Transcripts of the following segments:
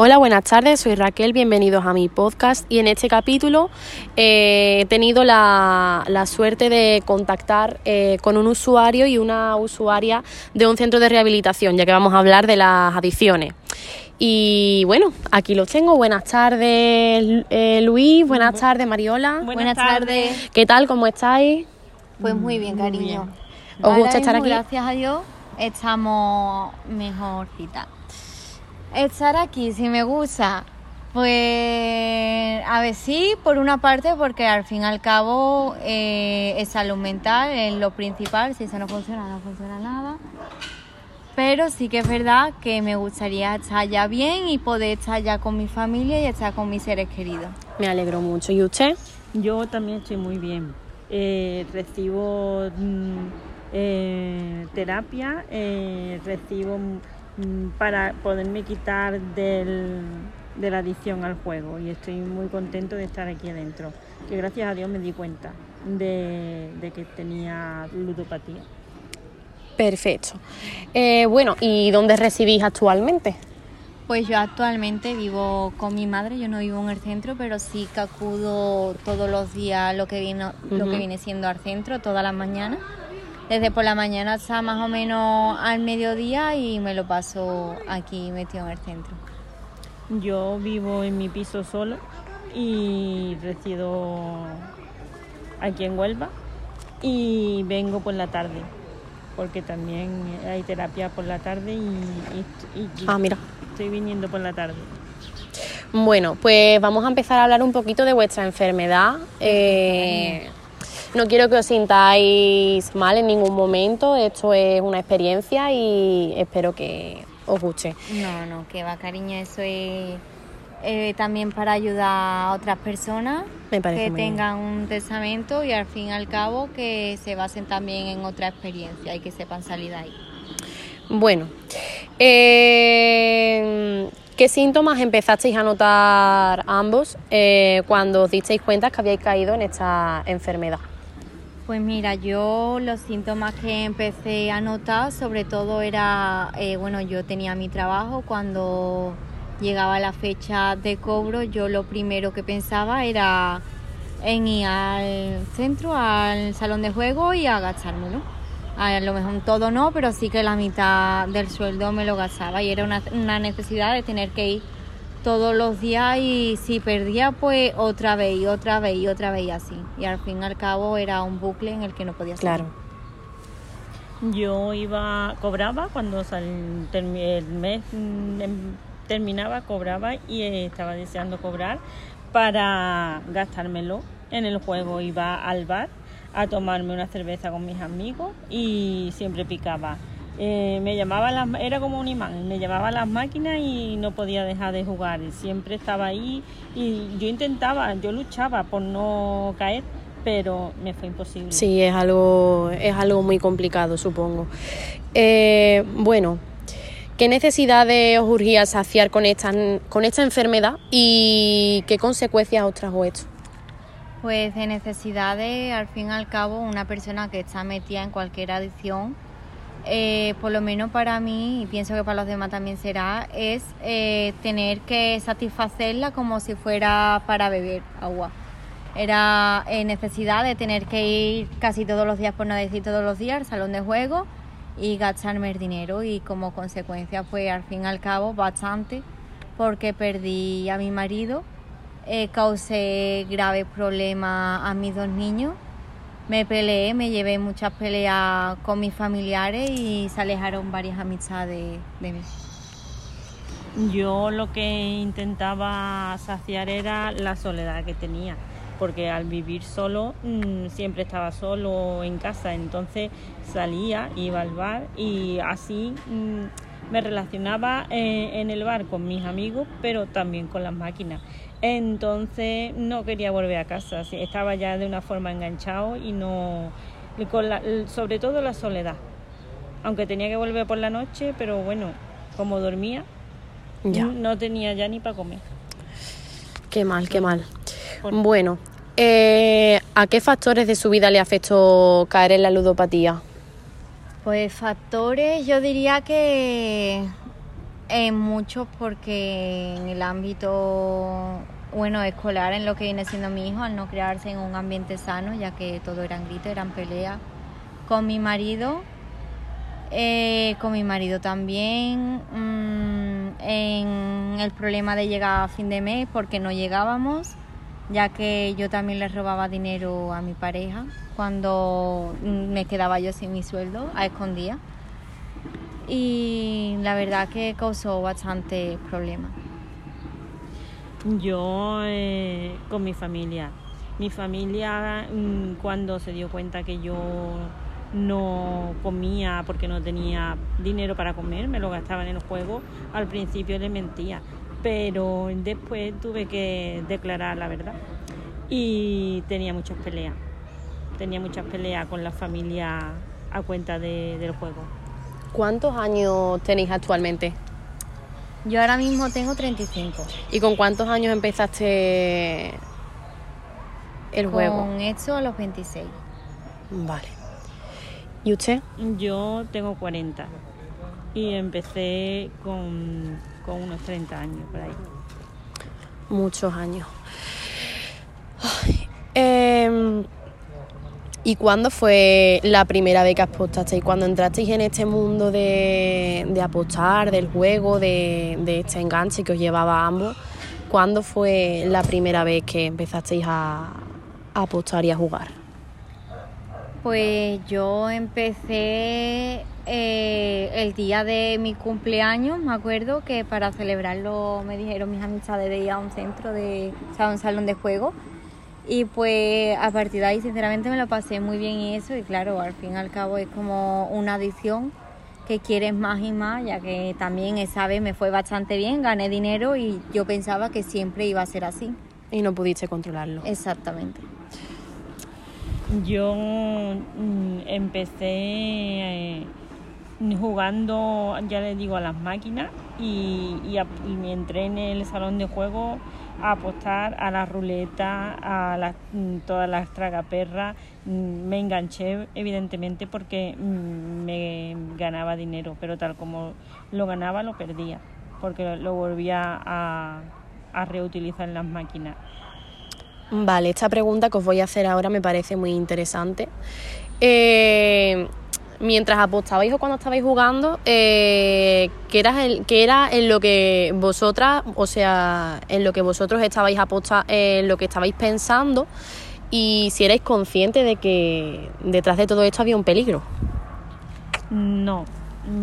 Hola, buenas tardes, soy Raquel, bienvenidos a mi podcast y en este capítulo eh, he tenido la, suerte de contactar eh, con un usuario y una usuaria de un centro de rehabilitación, ya que vamos a hablar de las adicciones. Y bueno, aquí los tengo. Buenas tardes, eh, Luis. Buenas tardes, Mariola. Buenas, tardes. ¿Qué tal? ¿Cómo estáis? Pues muy bien, cariño. ¿Os gusta estar aquí? Gracias a Dios estamos mejorcita. Estar aquí, si me gusta, pues a ver, sí, por una parte, porque al fin y al cabo eh, es salud mental, es lo principal, si eso no funciona, no funciona nada. Pero sí que es verdad que me gustaría estar ya bien y poder estar ya con mi familia y estar con mis seres queridos. Me alegro mucho. ¿Y usted? Yo también estoy muy bien. Eh, recibo mm, eh, terapia, recibo para poderme quitar del, de la adicción al juego y estoy muy contento de estar aquí adentro, que gracias a Dios me di cuenta de, que tenía ludopatía. Perfecto. Eh, bueno, ¿y dónde residís actualmente? Pues yo actualmente vivo con mi madre, yo no vivo en el centro, pero sí que acudo todos los días lo que viene, lo que viene siendo al centro, todas las mañanas desde por la mañana hasta más o menos al mediodía y me lo paso aquí metido en el centro. Yo vivo en mi piso solo y resido aquí en Huelva y vengo por la tarde porque también hay terapia por la tarde y, ah, mira. estoy viniendo por la tarde. Bueno, pues vamos a empezar a hablar un poquito de vuestra enfermedad. Eh, no quiero que os sintáis mal en ningún momento, esto es una experiencia y espero que os guste. No, no, que va cariño, eso es eh, también para ayudar a otras personas que tengan un testamento y al fin y al cabo que se basen también en otra experiencia y que sepan salir de ahí. Bueno, eh, ¿qué síntomas empezasteis a notar ambos eh, cuando os disteis cuenta que habíais caído en esta enfermedad? Pues mira, yo los síntomas que empecé a notar, sobre todo era, eh, bueno, yo tenía mi trabajo, cuando llegaba la fecha de cobro, yo lo primero que pensaba era en ir al centro, al salón de juego y a gastármelo. A lo mejor todo no, pero sí que la mitad del sueldo me lo gastaba y era una, una necesidad de tener que ir todos los días y si perdía pues otra vez y otra vez y otra vez y así. Y al fin y al cabo era un bucle en el que no podía salir. Claro. Yo iba, cobraba cuando el mes mm, em, terminaba, cobraba y estaba deseando cobrar para gastármelo en el juego. Iba al bar a tomarme una cerveza con mis amigos y siempre picaba eh, me llamaba las, era como un imán, me llamaba a las máquinas y no podía dejar de jugar, siempre estaba ahí y yo intentaba, yo luchaba por no caer, pero me fue imposible. Sí, es algo, es algo muy complicado, supongo. Eh, bueno, ¿qué necesidades os urgía saciar con esta, con esta enfermedad y qué consecuencias os trajo esto? Pues de necesidades, al fin y al cabo, una persona que está metida en cualquier adicción, eh, por lo menos para mí, y pienso que para los demás también será, es eh, tener que satisfacerla como si fuera para beber agua. Era eh, necesidad de tener que ir casi todos los días, por no decir todos los días, al salón de juego y gastarme el dinero. Y como consecuencia fue al fin y al cabo bastante porque perdí a mi marido, causé graves problemas a mis dos niños me peleé, me llevé muchas peleas con mis familiares y se alejaron varias amistades de mí. Yo lo que intentaba saciar era la soledad que tenía, porque al vivir solo mm, siempre estaba solo en casa, entonces salía, iba al bar y así mm, me relacionaba eh, en el bar con mis amigos, pero también con las máquinas. Entonces no quería volver a casa, estaba ya de una forma enganchado y no, sobre todo la soledad. Aunque tenía que volver por la noche, pero bueno, como dormía, no tenía ya ni para comer. Qué mal, qué mal. Bueno, eh, ¿a qué factores de su vida le afectó caer en la ludopatía? Pues factores, yo diría que En muchos porque en el ámbito bueno, escolar, en lo que viene siendo mi hijo, al no crearse en un ambiente sano, ya que todo eran gritos, eran peleas. Con mi marido, eh, con mi marido también, mm, en el problema de llegar a fin de mes porque no llegábamos, ya que yo también le robaba dinero a mi pareja cuando mm, me quedaba yo sin mi sueldo a escondida. Y la verdad que causó bastante problema. Yo eh, con mi familia. Mi familia mm, cuando se dio cuenta que yo no comía porque no tenía dinero para comer, me lo gastaba en el juego, al principio le mentía, pero después tuve que declarar la verdad y tenía muchas peleas, tenía muchas peleas con la familia a cuenta del juego. ¿Cuántos años tenéis actualmente? Yo ahora mismo tengo 35. ¿Y con cuántos años empezaste el juego? Con esto a los 26. Vale. ¿Y usted? Yo tengo 40 y empecé con, unos 30 años por ahí. Muchos años. Em, ¿Y cuándo fue la primera vez que apostasteis? Cuando entrasteis en este mundo de, apostar, del juego, de, este enganche que os llevaba a ambos, ¿cuándo fue la primera vez que empezasteis a apostar y a jugar? Pues yo empecé eh, el día de mi cumpleaños, me acuerdo que para celebrarlo me dijeron mis amistades de ir a un centro, de, o sea, un salón de juego. Y pues a partir de ahí sinceramente me lo pasé muy bien y eso, y claro, al fin y al cabo es como una adicción que quieres más y más, ya que también esa vez me fue bastante bien, gané dinero y yo pensaba que siempre iba a ser así. Y no pudiste controlarlo. Exactamente. Yo mm, empecé eh, jugando, ya le digo, a las máquinas y, me entré en el salón de juego a apostar a la ruleta, a mm, todas las tragaperras. Mm, me enganché, evidentemente, porque me ganaba dinero, pero tal como lo ganaba, lo perdía, porque lo volvía a, a reutilizar en las máquinas. Vale, esta pregunta que os voy a hacer ahora me parece muy interesante. Eh, mientras apostabais o cuando estabais jugando, eh, ¿qué, era el, era en lo que vosotras, o sea, en lo que vosotros estabais aposta en lo que estabais pensando y si erais conscientes de que detrás de todo esto había un peligro? No,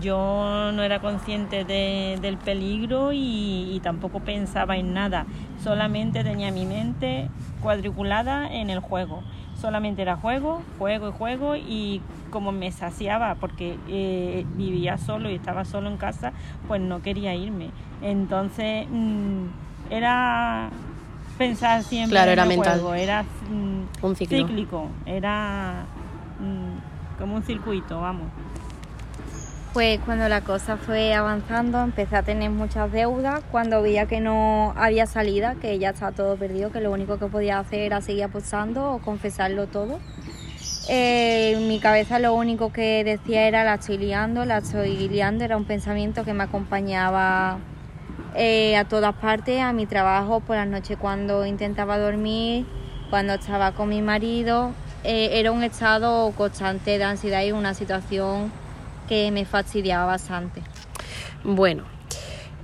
yo no era consciente del peligro y, tampoco pensaba en nada. Solamente tenía mi mente cuadriculada en el juego. Solamente era juego, juego y juego y como me saciaba porque eh, vivía solo y estaba solo en casa, pues no quería irme. Entonces mm, era pensar siempre en era el juego, era mm, un cíclico, era mm, como un circuito, vamos. Pues cuando la cosa fue avanzando empecé a tener muchas deudas, cuando veía que no había salida, que ya estaba todo perdido, que lo único que podía hacer era seguir apostando o confesarlo todo. Eh, en mi cabeza lo único que decía era la estoy liando, la estoy liando, era un pensamiento que me acompañaba eh, a todas partes, a mi trabajo, por las noches cuando intentaba dormir, cuando estaba con mi marido, eh, era un estado constante de ansiedad y una situación que me fastidiaba bastante. Bueno,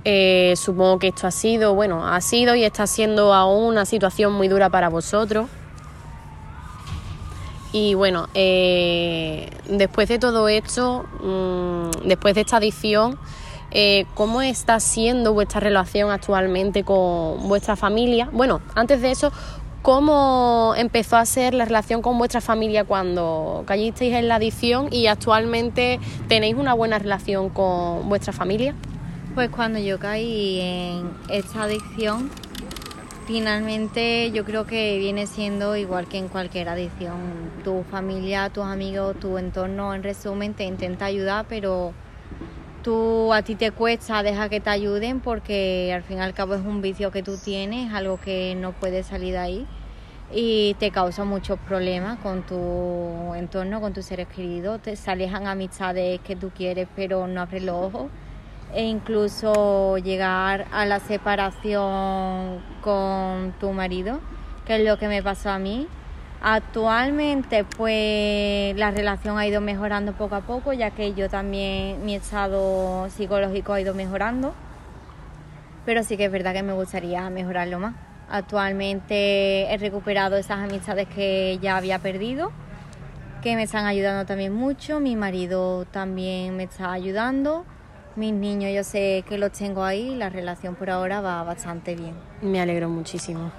eh, supongo que esto ha sido, bueno, ha sido y está siendo aún una situación muy dura para vosotros. Y bueno, eh, después de todo esto, mm, después de esta adicción, eh, ¿cómo está siendo vuestra relación actualmente con vuestra familia? Bueno, antes de eso, ¿Cómo empezó a ser la relación con vuestra familia cuando caísteis en la adicción y actualmente tenéis una buena relación con vuestra familia? Pues cuando yo caí en esta adicción, finalmente yo creo que viene siendo igual que en cualquier adicción. Tu familia, tus amigos, tu entorno, en resumen, te intenta ayudar, pero tú a ti te cuesta dejar que te ayuden porque al fin y al cabo es un vicio que tú tienes, algo que no puedes salir de ahí y te causa muchos problemas con tu entorno, con tus seres queridos, te se alejan amistades que tú quieres pero no abres los ojos e incluso llegar a la separación con tu marido, que es lo que me pasó a mí. Actualmente pues la relación ha ido mejorando poco a poco, ya que yo también mi estado psicológico ha ido mejorando, pero sí que es verdad que me gustaría mejorarlo más. Actualmente he recuperado esas amistades que ya había perdido, que me están ayudando también mucho, mi marido también me está ayudando mis niños yo sé que los tengo ahí, la relación por ahora va bastante bien. Me alegro muchísimo.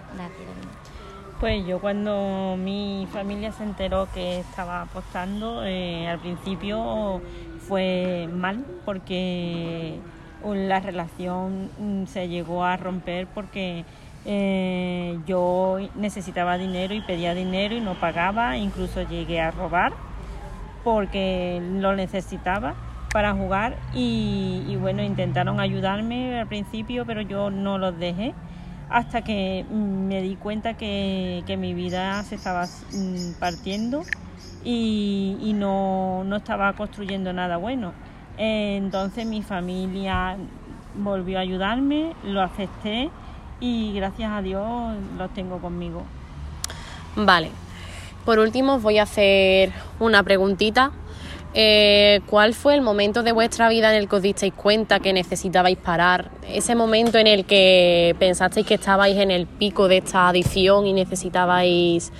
Pues yo cuando mi familia se enteró que estaba apostando, eh, al principio fue mal porque la relación mm, se llegó a romper porque eh, yo necesitaba dinero y pedía dinero y no pagaba, incluso llegué a robar porque lo necesitaba para jugar y, bueno, intentaron ayudarme al principio, pero yo no los dejé hasta que mm, me di cuenta que, mi vida se estaba mm, partiendo y, no, estaba construyendo nada bueno. Entonces mi familia volvió a ayudarme, lo acepté y gracias a Dios los tengo conmigo. Vale. Por último voy a hacer una preguntita eh, ¿Cuál fue el momento de vuestra vida en el que os disteis cuenta que necesitabais parar? Ese momento en el que pensasteis que estabais en el pico de esta adicción y necesitabais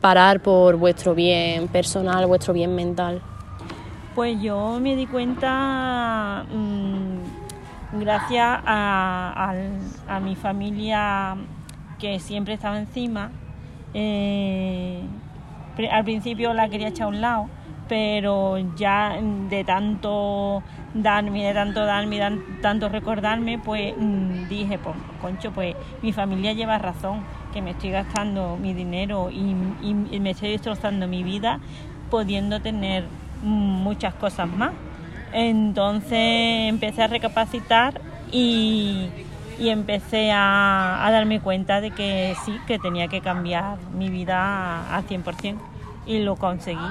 parar por vuestro bien personal, vuestro bien mental. Pues yo me di cuenta mm, gracias a, mi familia que siempre estaba encima. Eh, al principio la quería echar a un lado pero ya de tanto darme, de tanto darme, de tanto recordarme, pues mm, dije, pues, concho, pues mi familia lleva razón, que me estoy gastando mi dinero y, me estoy destrozando mi vida pudiendo tener muchas cosas más. Entonces empecé a recapacitar y, empecé a, a, darme cuenta de que sí, que tenía que cambiar mi vida al 100% y lo conseguí.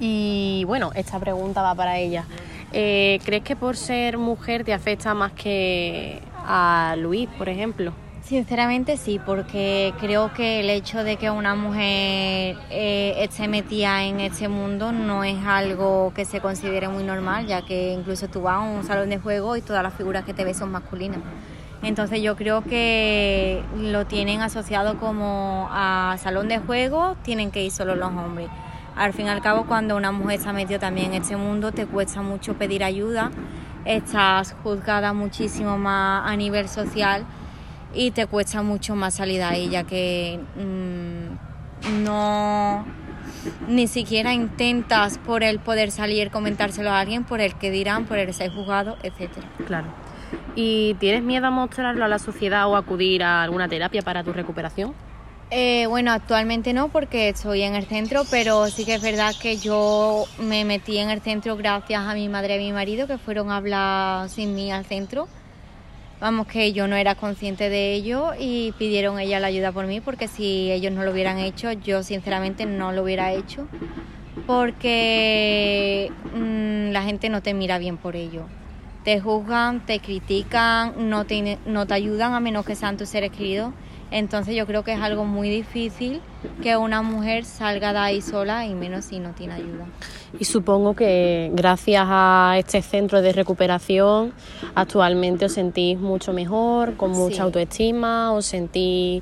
Y bueno, esta pregunta va para ella. Eh, ¿Crees que por ser mujer te afecta más que a Luis, por ejemplo? Sinceramente sí, porque creo que el hecho de que una mujer eh, esté metida en este mundo no es algo que se considere muy normal, ya que incluso tú vas a un salón de juego y todas las figuras que te ves son masculinas. Entonces yo creo que lo tienen asociado como a salón de juego, tienen que ir solo los hombres al fin y al cabo cuando una mujer se ha metido también en este mundo te cuesta mucho pedir ayuda, estás juzgada muchísimo más a nivel social y te cuesta mucho más salir de ahí ya que mm, no ni siquiera intentas por el poder salir comentárselo a alguien por el que dirán, por el ser juzgado, etcétera. Claro. ¿Y tienes miedo a mostrarlo a la sociedad o acudir a alguna terapia para tu recuperación? Eh, bueno, actualmente no porque estoy en el centro, pero sí que es verdad que yo me metí en el centro gracias a mi madre y a mi marido que fueron a hablar sin mí al centro. Vamos, que yo no era consciente de ello y pidieron ella la ayuda por mí porque si ellos no lo hubieran hecho, yo sinceramente no lo hubiera hecho porque mm, la gente no te mira bien por ello. Te juzgan, te critican, no te, no te ayudan a menos que sean tus seres queridos entonces yo creo que es algo muy difícil que una mujer salga de ahí sola y menos si no tiene ayuda. Y supongo que gracias a este centro de recuperación actualmente os sentís mucho mejor, con mucha autoestima, os sentís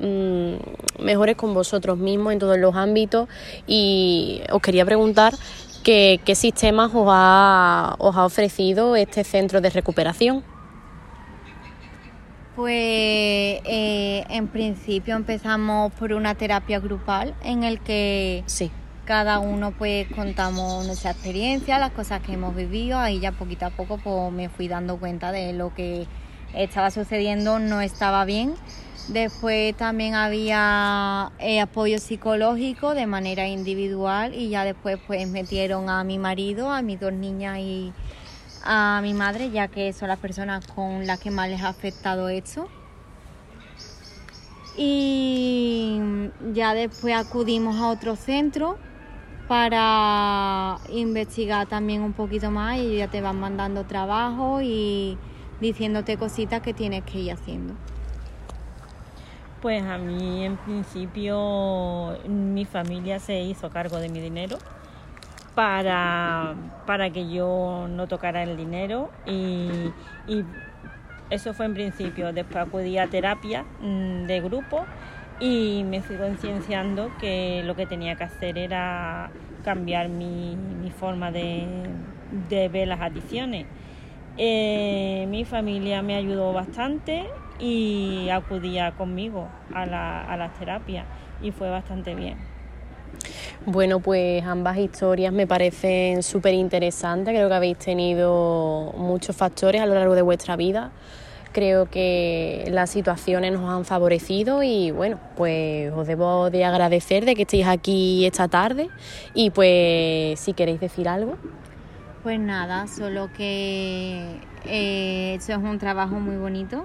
mm, mejores con vosotros mismos en todos los ámbitos y os quería preguntar qué sistemas os ha ofrecido este centro de recuperación. Pues eh, en principio empezamos por una terapia grupal en el que sí. cada uno pues contamos nuestra experiencia, las cosas que hemos vivido, ahí ya poquito a poco pues me fui dando cuenta de lo que estaba sucediendo no estaba bien. Después también había eh, apoyo psicológico de manera individual y ya después pues metieron a mi marido, a mis dos niñas y a mi madre, ya que son las personas con las que más les ha afectado esto. Y ya después acudimos a otro centro para investigar también un poquito más y ya te van mandando trabajo y diciéndote cositas que tienes que ir haciendo. Pues a mí en principio mi familia se hizo cargo de mi dinero para, para que yo no tocara el dinero y, eso fue en principio. Después acudí a terapia mm, de grupo y me fui concienciando que lo que tenía que hacer era cambiar mi, forma de, ver las adicciones. Eh, mi familia me ayudó bastante y acudía conmigo a, la, a las terapias y fue bastante bien. Bueno, pues ambas historias me parecen súper interesantes. Creo que habéis tenido muchos factores a lo largo de vuestra vida. Creo que las situaciones nos han favorecido y bueno, pues os debo de agradecer de que estéis aquí esta tarde y pues si queréis decir algo. Pues nada, solo que eh, eso es un trabajo muy bonito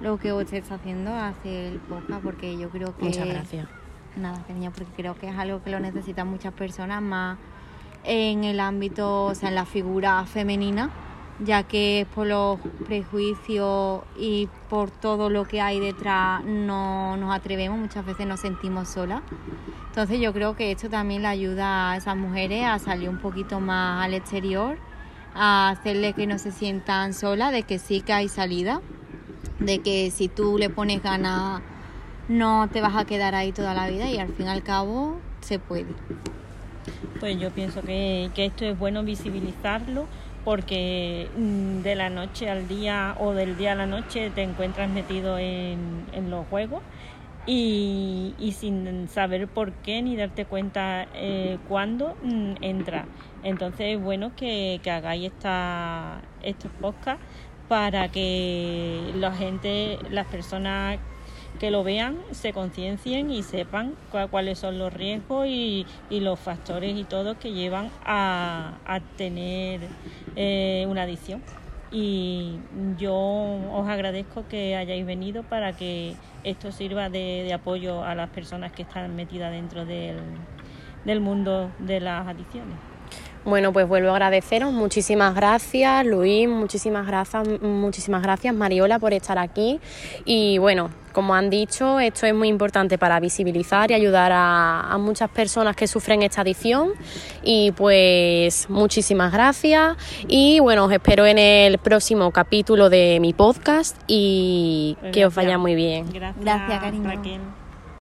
lo que usted está haciendo hace el podcast porque yo creo que... Muchas gracias. Nada, cariño, porque creo que es algo que lo necesitan muchas personas más en el ámbito, o sea, en la figura femenina ya que por los prejuicios y por todo lo que hay detrás no nos atrevemos, muchas veces nos sentimos solas. Entonces yo creo que esto también le ayuda a esas mujeres a salir un poquito más al exterior, a hacerle que no se sientan solas, de que sí que hay salida, de que si tú le pones ganas no te vas a quedar ahí toda la vida y al fin y al cabo se puede. Pues yo pienso que, que esto es bueno visibilizarlo porque mm, de la noche al día o del día a la noche te encuentras metido en, los juegos y, sin saber por qué ni darte cuenta eh, cuándo mm, entra. Entonces es bueno que, hagáis esta, estos podcasts para que la gente, las personas que lo vean, se conciencien y sepan cuáles son los riesgos y, los factores y todo que llevan a, tener eh, una adicción. Y yo os agradezco que hayáis venido para que esto sirva de, apoyo a las personas que están metidas dentro del, del mundo de las adicciones. Bueno, pues vuelvo a agradeceros. Muchísimas gracias, Luis. Muchísimas gracias, muchísimas gracias, Mariola, por estar aquí. Y bueno, como han dicho, esto es muy importante para visibilizar y ayudar a, muchas personas que sufren esta adicción. Y pues muchísimas gracias. Y bueno, os espero en el próximo capítulo de mi podcast y que os vaya muy bien. Gracias, gracias cariño.